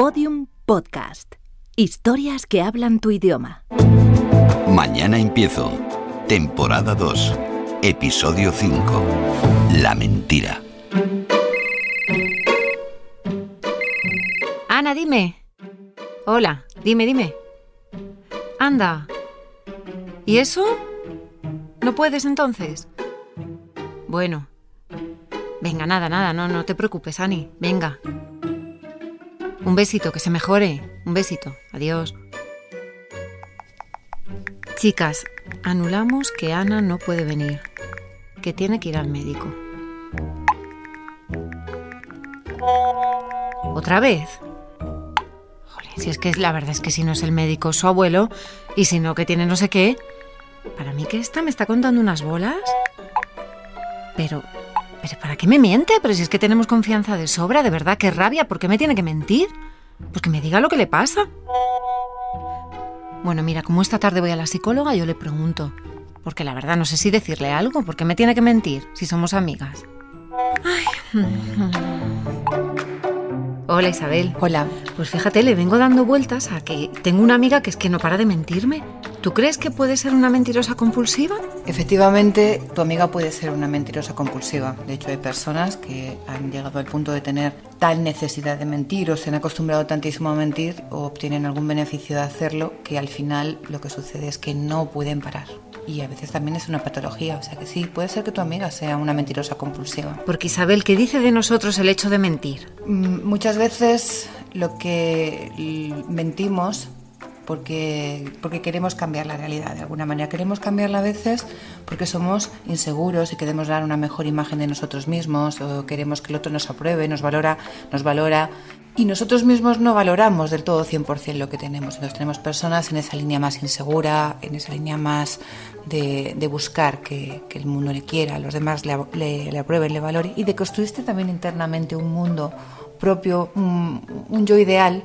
Podium Podcast. Historias que hablan tu idioma. Mañana empiezo. Temporada 2. Episodio 5. La mentira. Ana, dime. Hola, dime, dime. Anda. ¿Y eso? ¿No puedes entonces? Bueno. Venga, nada, nada, no, no te preocupes, Ani. Venga. Un besito, que se mejore. Un besito. Adiós. Chicas, anulamos que Ana no puede venir, que tiene que ir al médico. ¿Otra vez? Jolín, si es que la verdad es que si no es el médico, su abuelo, y si no que tiene no sé qué. ¿Para mí que esta me está contando unas bolas? Pero, pero ¿para qué me miente? Pero si es que tenemos confianza de sobra, de verdad, qué rabia, ¿por qué me tiene que mentir? Pues que me diga lo que le pasa. Bueno, mira, como esta tarde voy a la psicóloga, yo le pregunto. Porque la verdad no sé si decirle algo, porque me tiene que mentir si somos amigas. Ay. Hola Isabel. Hola. Pues fíjate, le vengo dando vueltas a que tengo una amiga que es que no para de mentirme. ¿Tú crees que puede ser una mentirosa compulsiva? Efectivamente, tu amiga puede ser una mentirosa compulsiva. De hecho, hay personas que han llegado al punto de tener tal necesidad de mentir o se han acostumbrado tantísimo a mentir o obtienen algún beneficio de hacerlo que al final lo que sucede es que no pueden parar. Y a veces también es una patología, o sea que sí, puede ser que tu amiga sea una mentirosa compulsiva. Porque Isabel, ¿qué dice de nosotros el hecho de mentir? Mm, Muchas veces lo que mentimos porque, porque queremos cambiar la realidad de alguna manera. Queremos cambiarla a veces porque somos inseguros y queremos dar una mejor imagen de nosotros mismos o queremos que el otro nos apruebe, nos valora, nos valora. Y nosotros mismos no valoramos del todo 100% lo que tenemos. Entonces tenemos personas en esa línea más insegura, en esa línea más de, buscar que, que el mundo le quiera, los demás le, le, le aprueben, le valoren y de construirte también internamente un mundo propio, un, un yo ideal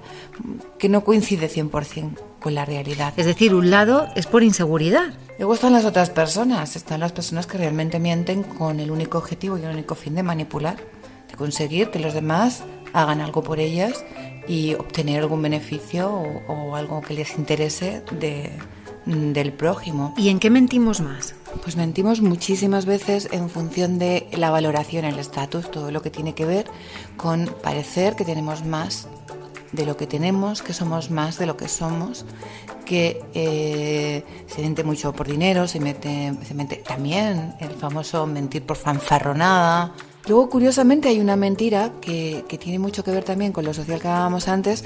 que no coincide 100% con la realidad. Es decir, un lado es por inseguridad. Luego están las otras personas, están las personas que realmente mienten con el único objetivo y el único fin de manipular, de conseguir que los demás hagan algo por ellas y obtener algún beneficio o, o algo que les interese de, del prójimo. ¿Y en qué mentimos más? Pues mentimos muchísimas veces en función de la valoración, el estatus, todo lo que tiene que ver con parecer que tenemos más de lo que tenemos, que somos más de lo que somos, que eh, se miente mucho por dinero, se mete, se mete también el famoso mentir por fanfarronada. Luego, curiosamente, hay una mentira que, que tiene mucho que ver también con lo social que hablábamos antes,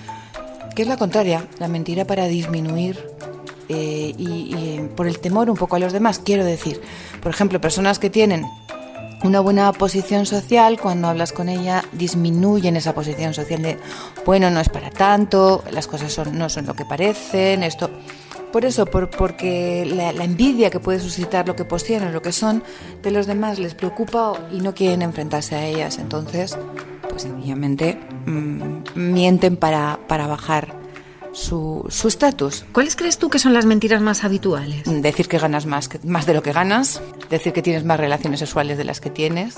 que es la contraria, la mentira para disminuir eh, y, y por el temor un poco a los demás. Quiero decir, por ejemplo, personas que tienen una buena posición social, cuando hablas con ella, disminuyen esa posición social de, bueno, no es para tanto, las cosas son, no son lo que parecen, esto... Por eso, por, porque la, la envidia que puede suscitar lo que poseen o lo que son de los demás les preocupa y no quieren enfrentarse a ellas. Entonces, pues sencillamente mm, mienten para, para bajar su su estatus. ¿Cuáles crees tú que son las mentiras más habituales? Decir que ganas más, que- más de lo que ganas, decir que tienes más relaciones sexuales de las que tienes,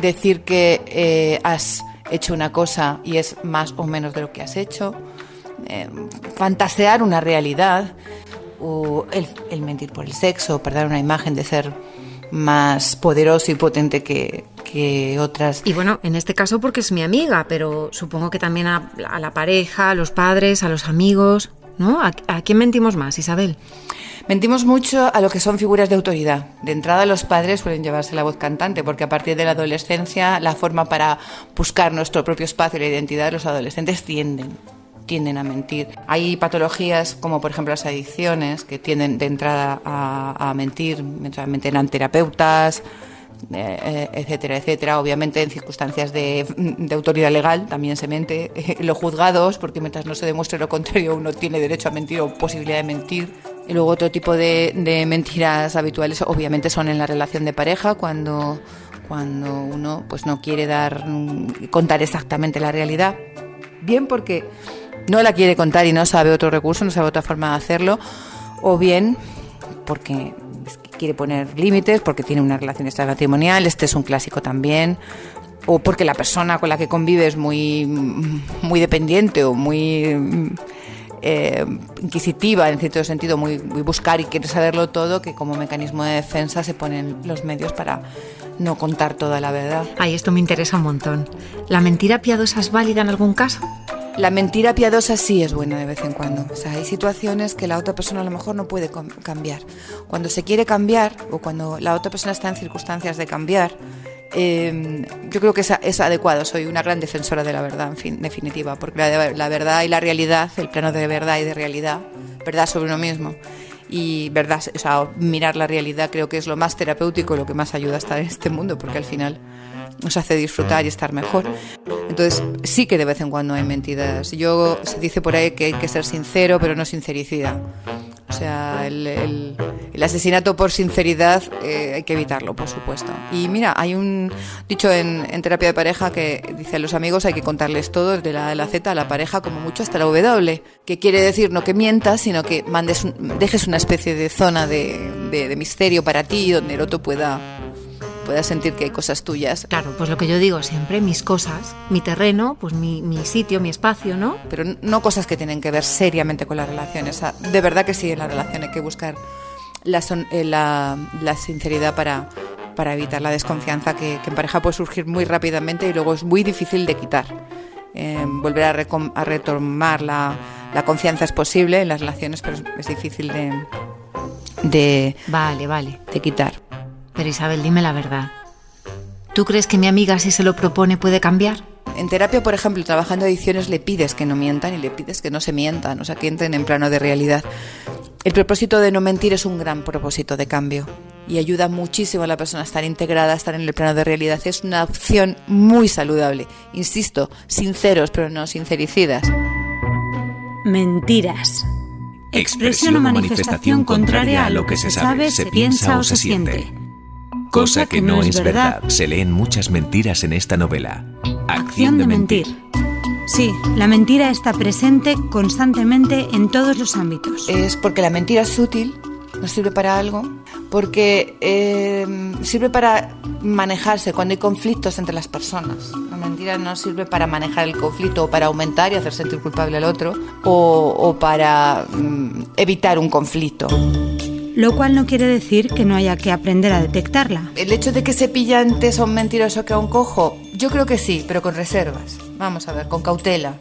decir que eh, has hecho una cosa y es más o menos de lo que has hecho, eh, fantasear una realidad, o el, el mentir por el sexo, para dar una imagen de ser más poderoso y potente que, que otras. Y bueno, en este caso porque es mi amiga, pero supongo que también a, a la pareja, a los padres, a los amigos, ¿no? ¿A, a quién mentimos más, Isabel? Mentimos mucho a lo que son figuras de autoridad. De entrada los padres suelen llevarse la voz cantante porque a partir de la adolescencia la forma para buscar nuestro propio espacio y la identidad de los adolescentes tienden tienden a mentir. Hay patologías como por ejemplo las adicciones que tienden de entrada a, a mentir, mientras mentirán terapeutas, eh, eh, etcétera, etcétera. Obviamente en circunstancias de, autoridad legal también se mente. En los juzgados, porque mientras no se demuestre lo contrario uno tiene derecho a mentir o posibilidad de mentir. Y luego otro tipo de, de mentiras habituales obviamente son en la relación de pareja, cuando, cuando uno pues no quiere dar mm, contar exactamente la realidad. Bien porque no la quiere contar y no sabe otro recurso, no sabe otra forma de hacerlo, o bien porque quiere poner límites, porque tiene una relación extramatrimonial, este es un clásico también, o porque la persona con la que convive es muy, muy dependiente o muy eh, inquisitiva en cierto sentido, muy, buscar y quiere saberlo todo, que como mecanismo de defensa se ponen los medios para no contar toda la verdad. Ay, esto me interesa un montón. ¿La mentira piadosa es válida en algún caso? La mentira piadosa sí es buena de vez en cuando. O sea, hay situaciones que la otra persona a lo mejor no puede cambiar. Cuando se quiere cambiar o cuando la otra persona está en circunstancias de cambiar, eh, yo creo que es, es, adecuado. Soy una gran defensora de la verdad, en fin, definitiva, porque la, la verdad y la realidad, el plano de verdad y de realidad, verdad sobre uno mismo, y verdad, o sea, mirar la realidad creo que es lo más terapéutico, lo que más ayuda a estar en este mundo, porque al final nos hace disfrutar y estar mejor. Entonces, sí que de vez en cuando hay mentiras. Yo, se dice por ahí que hay que ser sincero, pero no sincericida. O sea, el, el, el asesinato por sinceridad eh, hay que evitarlo, por supuesto. Y mira, hay un dicho en, en, terapia de pareja que dice a los amigos hay que contarles todo, desde la, la Z a la pareja, como mucho hasta la W, que quiere decir no que mientas, sino que mandes un, dejes una especie de zona de, de, de misterio para ti, donde el otro pueda puedas sentir que hay cosas tuyas. Claro, pues lo que yo digo siempre, mis cosas, mi terreno, pues mi, mi sitio, mi espacio, ¿no? Pero no cosas que tienen que ver seriamente con las relaciones. O sea, de verdad que sí, en la relación hay que buscar la, son, eh, la, la sinceridad para, para evitar la desconfianza que, que, en pareja puede surgir muy rápidamente y luego es muy difícil de quitar. Eh, volver a, a retomar la, la, confianza es posible en las relaciones, pero es, es difícil de, de, vale, vale. de quitar. Pero Isabel, dime la verdad. ¿Tú crees que mi amiga, si se lo propone, puede cambiar? En terapia, por ejemplo, trabajando adicciones, le pides que no mientan y le pides que no se mientan, o sea, que entren en plano de realidad. El propósito de no mentir es un gran propósito de cambio y ayuda muchísimo a la persona a estar integrada, a estar en el plano de realidad. Es una opción muy saludable. Insisto, sinceros, pero no sincericidas. Mentiras. Expresión o manifestación contraria a lo que se sabe, se piensa o se siente. Cosa que no es verdad. Se leen muchas mentiras en esta novela. Acción de mentir. Sí, la mentira está presente constantemente en todos los ámbitos. Es porque la mentira es sutil, nos sirve para algo, porque eh, sirve para manejarse cuando hay conflictos entre las personas. La mentira no sirve para manejar el conflicto o para aumentar y hacer sentir culpable al otro o, o para mm, evitar un conflicto lo cual no quiere decir que no haya que aprender a detectarla. El hecho de que se pilla antes un mentiroso que a un cojo, yo creo que sí, pero con reservas. Vamos a ver, con cautela.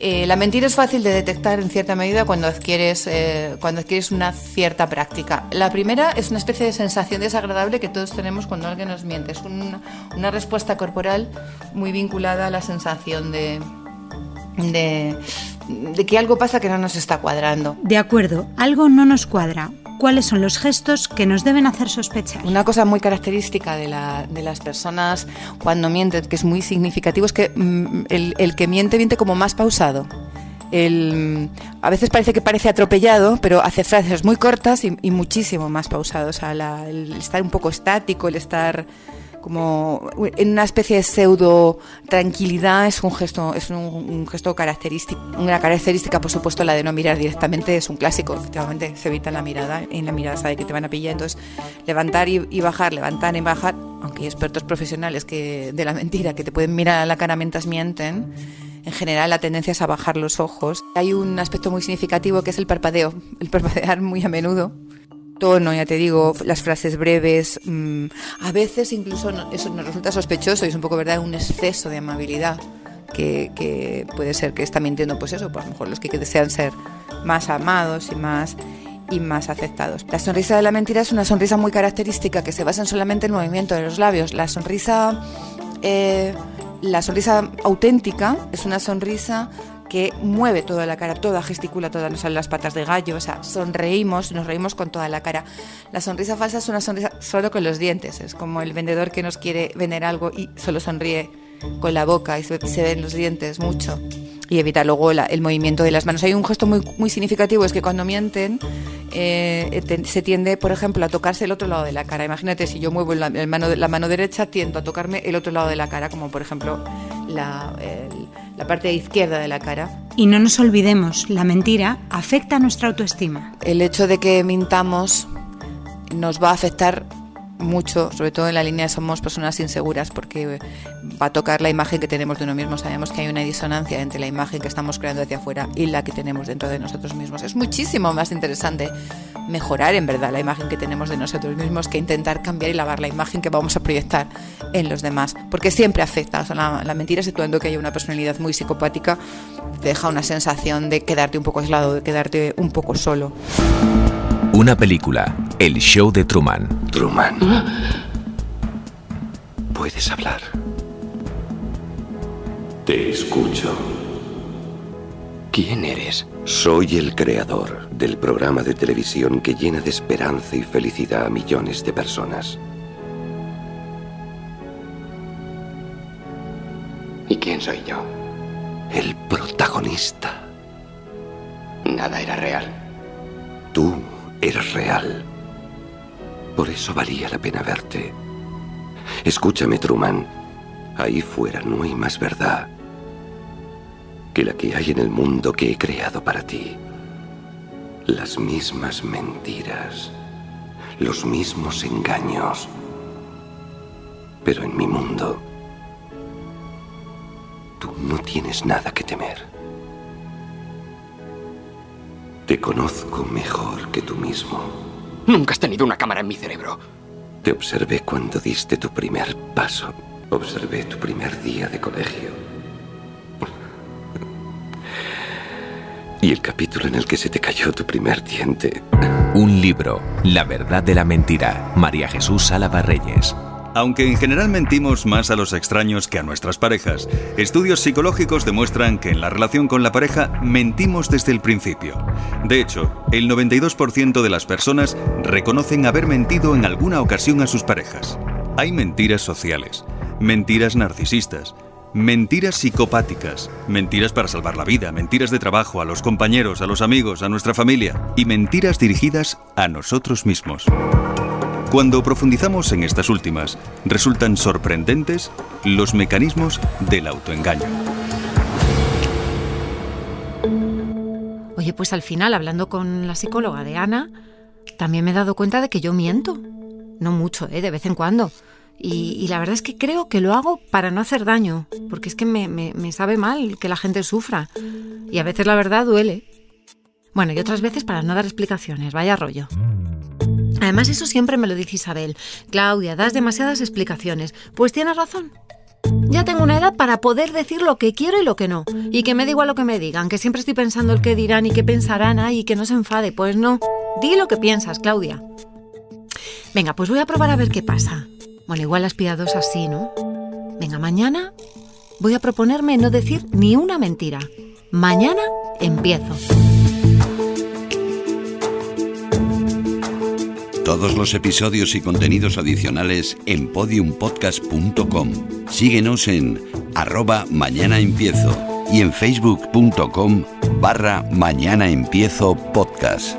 Eh, la mentira es fácil de detectar en cierta medida cuando adquieres, eh, cuando adquieres una cierta práctica. La primera es una especie de sensación desagradable que todos tenemos cuando alguien nos miente. Es una respuesta corporal muy vinculada a la sensación de, de, de que algo pasa que no nos está cuadrando. De acuerdo, algo no nos cuadra. ¿Cuáles son los gestos que nos deben hacer sospechar? Una cosa muy característica de, la, de las personas cuando mienten, que es muy significativo, es que mm, el, el, que miente miente como más pausado. El, a veces parece que parece atropellado, pero hace frases muy cortas y, y muchísimo más pausados. O sea, la, el estar un poco estático, el estar como en una especie de pseudo tranquilidad es un gesto es un, un, gesto característico una característica por supuesto la de no mirar directamente es un clásico efectivamente se evita la mirada en la mirada sabe que te van a pillar entonces levantar y, y bajar levantar y bajar aunque hay expertos profesionales que de la mentira que te pueden mirar a la cara mientras mienten en general la tendencia es a bajar los ojos. Hay un aspecto muy significativo que es el parpadeo, el parpadear muy a menudo tono, ya te digo, las frases breves, mmm, a veces incluso no, eso nos resulta sospechoso y es un poco verdad un exceso de amabilidad que, puede ser que está mintiendo, pues eso, pues lo mejor los que desean ser más amados y más y más aceptados. La sonrisa de la mentira es una sonrisa muy característica que se basa en solamente el movimiento de los labios. La sonrisa, eh, la sonrisa auténtica es una sonrisa que mueve toda la cara, toda gesticula, todas nos salen las patas de gallo, o sea, sonreímos, nos reímos con toda la cara. La sonrisa falsa es una sonrisa solo con los dientes, es como el vendedor que nos quiere vender algo y solo sonríe con la boca y se, ven los dientes mucho y evita luego el movimiento de las manos. Hay un gesto muy, significativo, es que cuando mienten eh, se tiende, por ejemplo, a tocarse el otro lado de la cara. Imagínate, si yo muevo la, mano, derecha, tiendo a tocarme el otro lado de la cara, como por ejemplo la, la parte izquierda de la cara. Y no nos olvidemos, la mentira afecta a nuestra autoestima. El hecho de que mintamos nos va a afectar mucho, sobre todo en la línea somos personas inseguras, porque va a tocar la imagen que tenemos de uno mismo. Sabemos que hay una disonancia entre la imagen que estamos creando hacia afuera y la que tenemos dentro de nosotros mismos. Es muchísimo más interesante mejorar en verdad la imagen que tenemos de nosotros mismos que intentar cambiar y lavar la imagen que vamos a proyectar en los demás, porque siempre afecta. la, mentira, situando que hay una personalidad muy psicopática, deja una sensación de quedarte un poco aislado, de quedarte un poco solo. Una película, El show de Truman. Truman. Puedes hablar. Te escucho. ¿Quién eres? Soy el creador del programa de televisión que llena de esperanza y felicidad a millones de personas. ¿Y quién soy yo? El protagonista. Nada era real. Tú eres real. Por eso valía la pena verte. Escúchame, Truman. Ahí fuera no hay más verdad que la que hay en el mundo que he creado para ti. Las mismas mentiras, los mismos engaños. Pero en mi mundo, tú no tienes nada que temer. Te conozco mejor que tú mismo. Nunca has tenido una cámara en mi cerebro. Te observé cuando diste tu primer paso. Observé tu primer día de colegio. Y el capítulo en el que se te cayó tu primer diente. Un libro, La verdad de la mentira. María Jesús Álava Reyes. Aunque en general mentimos más a los extraños que a nuestras parejas, estudios psicológicos demuestran que en la relación con la pareja mentimos desde el principio. De hecho, el 92% de las personas reconocen haber mentido en alguna ocasión a sus parejas. Hay mentiras sociales, mentiras narcisistas, mentiras psicopáticas, mentiras para salvar la vida, mentiras de trabajo, a los compañeros, a los amigos, a nuestra familia y mentiras dirigidas a nosotros mismos. Cuando profundizamos en estas últimas, resultan sorprendentes los mecanismos del autoengaño. Oye, pues al final, hablando con la psicóloga de Ana, también me he dado cuenta de que yo miento. No mucho, ¿eh? de vez en cuando. Y, la verdad es que creo que lo hago para no hacer daño, porque es que me, me sabe mal que la gente sufra. Y a veces la verdad duele. Bueno, y otras veces para no dar explicaciones, vaya rollo. Además, eso siempre me lo dice Isabel. Claudia, das demasiadas explicaciones. Pues tienes razón. Ya tengo una edad para poder decir lo que quiero y lo que no. Y que me da igual lo que me digan, que siempre estoy pensando el qué dirán y qué pensarán, ay, y que no se enfade. Pues no. Di lo que piensas, Claudia. Venga, pues voy a probar a ver qué pasa. Bueno, igual las piados así, ¿no? Venga, mañana voy a proponerme no decir ni una mentira. Mañana empiezo. Todos los episodios y contenidos adicionales en podiumpodcast.com. Síguenos en arroba mañana empiezo y en facebook.com barra mañana empiezo podcast.